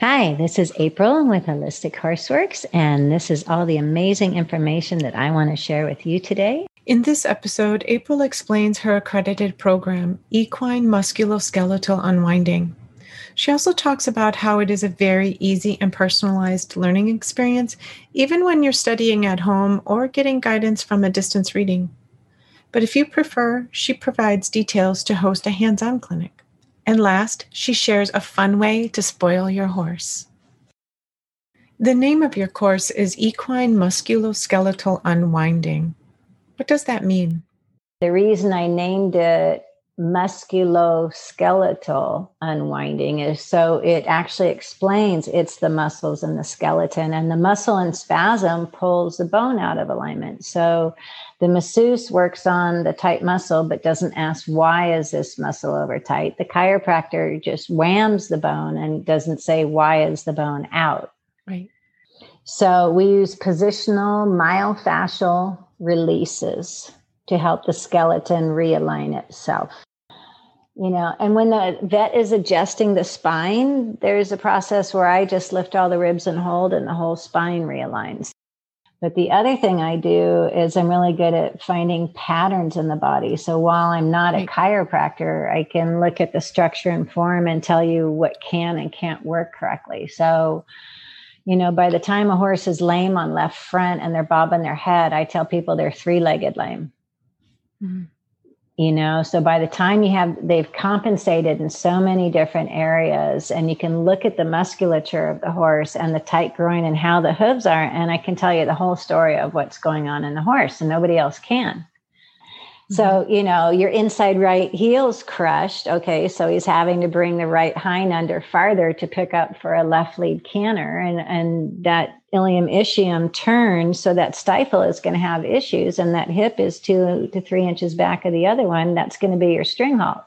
Hi, this is April with Holistic Horseworks, and this is all the amazing information that I want to share with you today. In this episode, April explains her accredited program, Equine Musculoskeletal Unwinding. She also talks about how it is a very easy and personalized learning experience, even when you're studying at home or getting guidance from a distance reading. But if you prefer, she provides details to host a hands on clinic. And last, she shares a fun way to spoil your horse. The name of your course is Equine Musculoskeletal Unwinding. What does that mean? The reason I named it musculoskeletal unwinding is so it actually explains it's the muscles and the skeleton and the muscle and spasm pulls the bone out of alignment so the masseuse works on the tight muscle but doesn't ask why is this muscle over tight. The chiropractor just whams the bone and doesn't say why is the bone out. Right. So we use positional myofascial releases to help the skeleton realign itself. You know, and when the vet is adjusting the spine, there's a process where I just lift all the ribs and hold, and the whole spine realigns. But the other thing I do is I'm really good at finding patterns in the body. So while I'm not a chiropractor, I can look at the structure and form and tell you what can and can't work correctly. So, you know, by the time a horse is lame on left front and they're bobbing their head, I tell people they're three legged lame. Mm-hmm you know? So by the time you have they've compensated in so many different areas and you can look at the musculature of the horse and the tight groin and how the hooves are and i can tell you the whole story of what's going on in the horse and nobody else can so, mm-hmm. you know, your inside right heel's crushed. Okay. So he's having to bring the right hind under farther to pick up for a left lead canter. And, and that ilium ischium turns. So that stifle is going to have issues. And that hip is two to three inches back of the other one. That's going to be your string halt.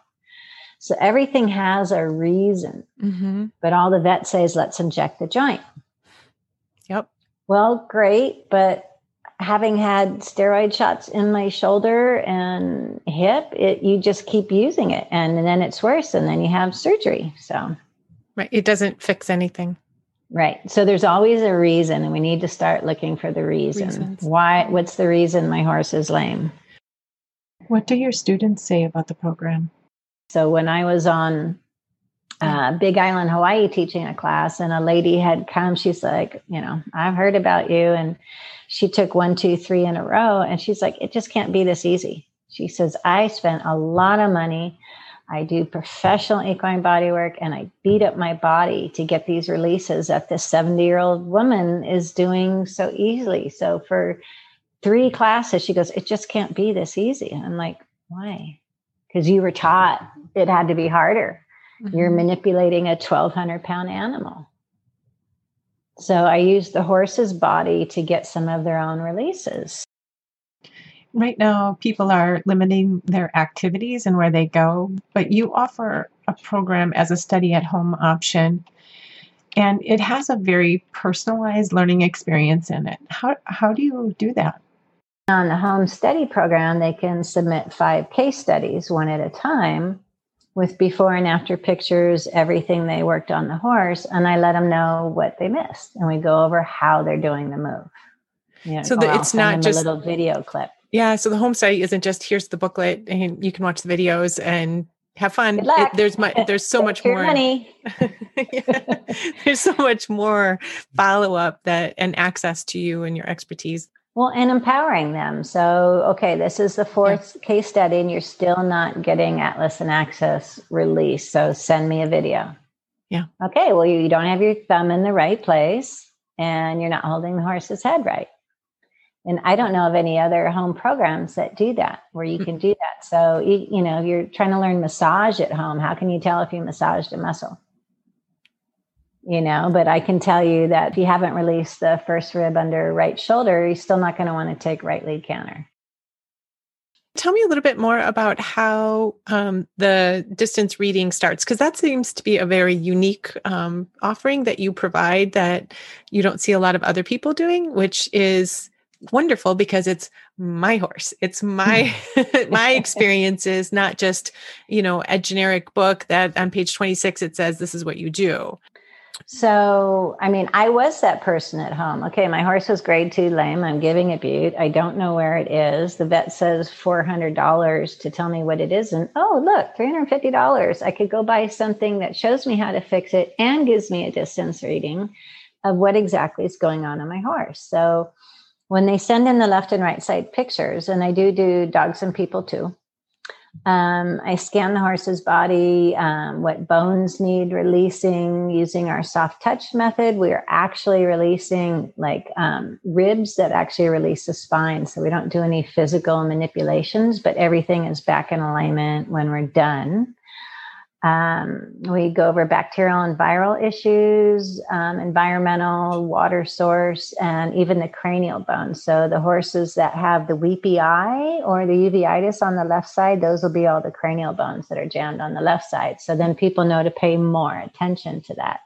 So everything has a reason. Mm-hmm. But all the vet says, let's inject the joint. Yep. Well, great. But having had steroid shots in my shoulder and hip, it you just keep using it and, and then it's worse and then you have surgery. So Right. It doesn't fix anything. Right. So there's always a reason and we need to start looking for the reason. Reasons. Why what's the reason my horse is lame? What do your students say about the program? So when I was on uh, Big Island, Hawaii, teaching a class, and a lady had come. She's like, you know, I've heard about you, and she took one, two, three in a row, and she's like, it just can't be this easy. She says, I spent a lot of money. I do professional equine body work, and I beat up my body to get these releases that this 70 year old woman is doing so easily. So for three classes, she goes, it just can't be this easy. I'm like, why? Because you were taught it had to be harder Mm-hmm. You're manipulating a 1200 pound animal. So I use the horse's body to get some of their own releases. Right now, people are limiting their activities and where they go, but you offer a program as a study at home option and it has a very personalized learning experience in it. How, how do you do that? On the home study program, they can submit five case studies one at a time with before and after pictures, everything they worked on the horse, and I let them know what they missed, and we go over how they're doing the move. You know, so the, it's not just a little video clip. Yeah, so the home study isn't just here's the booklet and you can watch the videos and have fun. It, there's my there's so much more money. yeah, there's so much more follow up that and access to you and your expertise. Well, and empowering them. So, okay, this is the fourth yeah. case study, and you're still not getting Atlas and Axis released. So, send me a video. Yeah. Okay, well, you, you don't have your thumb in the right place, and you're not holding the horse's head right. And I don't know of any other home programs that do that, where you hmm. can do that. So, you, you know, you're trying to learn massage at home. How can you tell if you massaged a muscle? You know but i can tell you that if you haven't released the first rib under right shoulder you're still not going to want to take right lead canter. Tell me a little bit more about how um, the distance reading starts because that seems to be a very unique um, offering that you provide that you don't see a lot of other people doing which is wonderful because it's my horse. It's my my experiences not just you know a generic book that on page 26 it says this is what you do So, I mean, I was that person at home. Okay, my horse was grade two lame. I'm giving it bute. I don't know where it is. The vet says $400 to tell me what it is. And oh, look, $350. I could go buy something that shows me how to fix it and gives me a distance reading of what exactly is going on on my horse. So, when they send in the left and right side pictures, and I do do dogs and people too, um, I scan the horse's body, um, what bones need releasing using our soft touch method. We are actually releasing like um, ribs that actually release the spine. So we don't do any physical manipulations, but everything is back in alignment when we're done. Um, we go over bacterial and viral issues, um, environmental, water source, and even the cranial bones. So the horses that have the weepy eye or the uveitis on the left side, those will be all the cranial bones that are jammed on the left side. So then people know to pay more attention to that.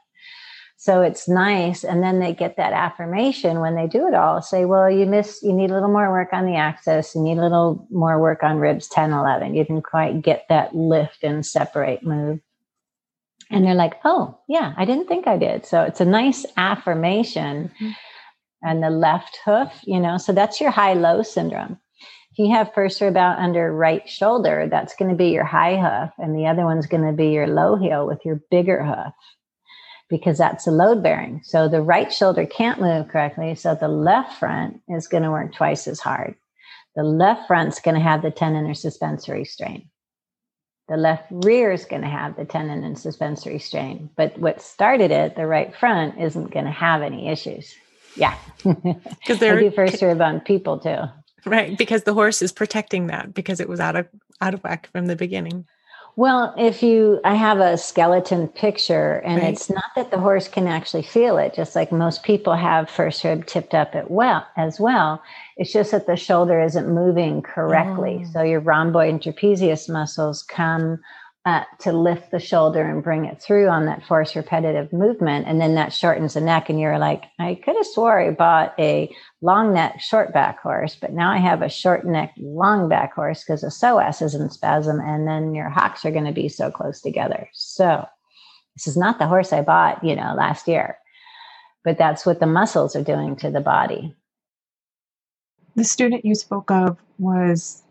So it's nice. And then they get that affirmation when they do it all say, well, you miss, you need a little more work on the axis. You need a little more work on ribs 10, 11. You didn't quite get that lift and separate move. And they're like, oh, yeah, I didn't think I did. So it's a nice affirmation. Mm-hmm. And the left hoof, you know, so that's your high low syndrome. If you have first rib out under right shoulder, that's going to be your high hoof. And the other one's going to be your low heel with your bigger hoof because that's a load bearing. So the right shoulder can't move correctly. So the left front is going to work twice as hard. The left front's going to have the tendon or suspensory strain. The left rear is going to have the tendon and suspensory strain. But what started it, the right front, isn't going to have any issues. Yeah. Because they're do first rib on people too. Right. Because the horse is protecting that because it was out of out of whack from the beginning. Well, if you, I have a skeleton picture, and right. it's not that the horse can actually feel it, just like most people have first rib tipped up at well as well. It's just that the shoulder isn't moving correctly. Oh. So your rhomboid and trapezius muscles come uh, to lift the shoulder and bring it through on that force repetitive movement. And then that shortens the neck. And you're like, I could have swore I bought a long neck, short back horse, but now I have a short neck, long back horse because the psoas is in spasm. And then your hocks are going to be so close together. So this is not the horse I bought, you know, last year, but that's what the muscles are doing to the body. The student you spoke of was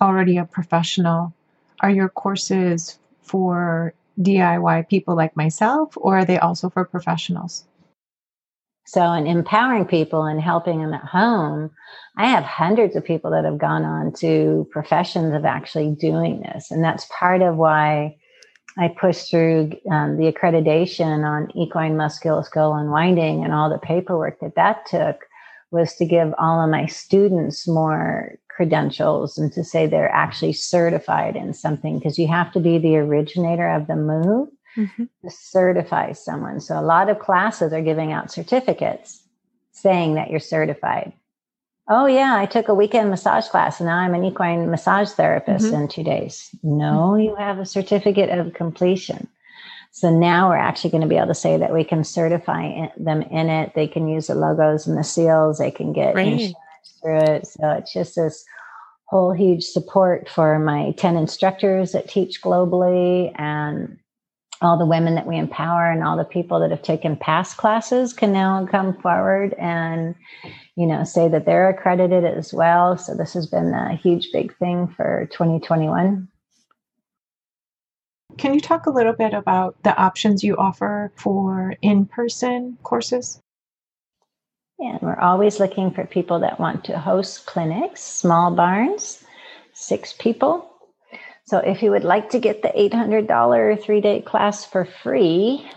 already a professional. Are your courses for DIY people like myself, or are they also for professionals? So, in empowering people and helping them at home, I have hundreds of people that have gone on to professions of actually doing this. And that's part of why I pushed through um, the accreditation on equine musculoskeletal unwinding and all the paperwork that that took was to give all of my students more credentials and to say they're actually certified in something because you have to be the originator of the move mm-hmm. to certify someone. So a lot of classes are giving out certificates saying that you're certified. Oh yeah, I took a weekend massage class and now I'm an equine massage therapist mm-hmm. in 2 days. No, mm-hmm. you have a certificate of completion. So now we're actually going to be able to say that we can certify them in it. They can use the logos and the seals. They can get right. insurance through it. So it's just this whole huge support for my 10 instructors that teach globally and all the women that we empower and all the people that have taken past classes can now come forward and you know say that they're accredited as well. So this has been a huge big thing for 2021 can you talk a little bit about the options you offer for in-person courses and we're always looking for people that want to host clinics, small barns, six people. So if you would like to get the $800 three day class for free,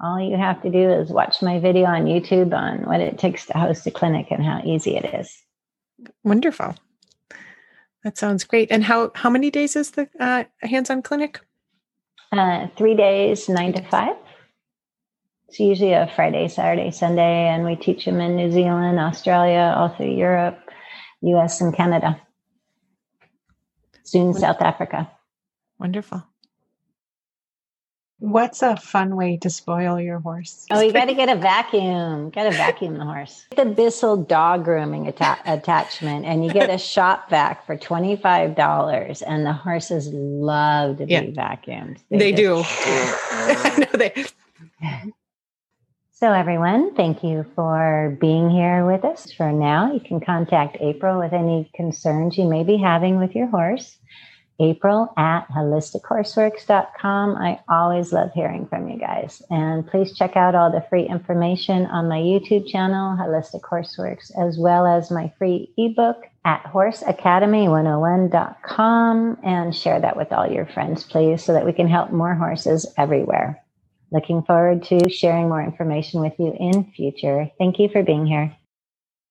all you have to do is watch my video on YouTube on what it takes to host a clinic and how easy it is. Wonderful. That sounds great. And how, how many days is the uh, hands on clinic? Uh, three days, nine to five. It's usually a Friday, Saturday, Sunday, and we teach them in New Zealand, Australia, all through Europe, US, and Canada. Soon, South Africa. Wonderful. What's a fun way to spoil your horse? Oh, you got to get a vacuum. Got to vacuum the horse. Get The Bissell dog grooming atta- attachment, and you get a shop vac for twenty five dollars. And the horses love to be yeah. vacuumed. They, they do. I know they. So, everyone, thank you for being here with us. For now, you can contact April with any concerns you may be having with your horse. April at holistichorseworks.com. I always love hearing from you guys. And please check out all the free information on my YouTube channel, Holistic Horseworks, as well as my free ebook at horseacademy101.com and share that with all your friends, please, so that we can help more horses everywhere. Looking forward to sharing more information with you in future. Thank you for being here.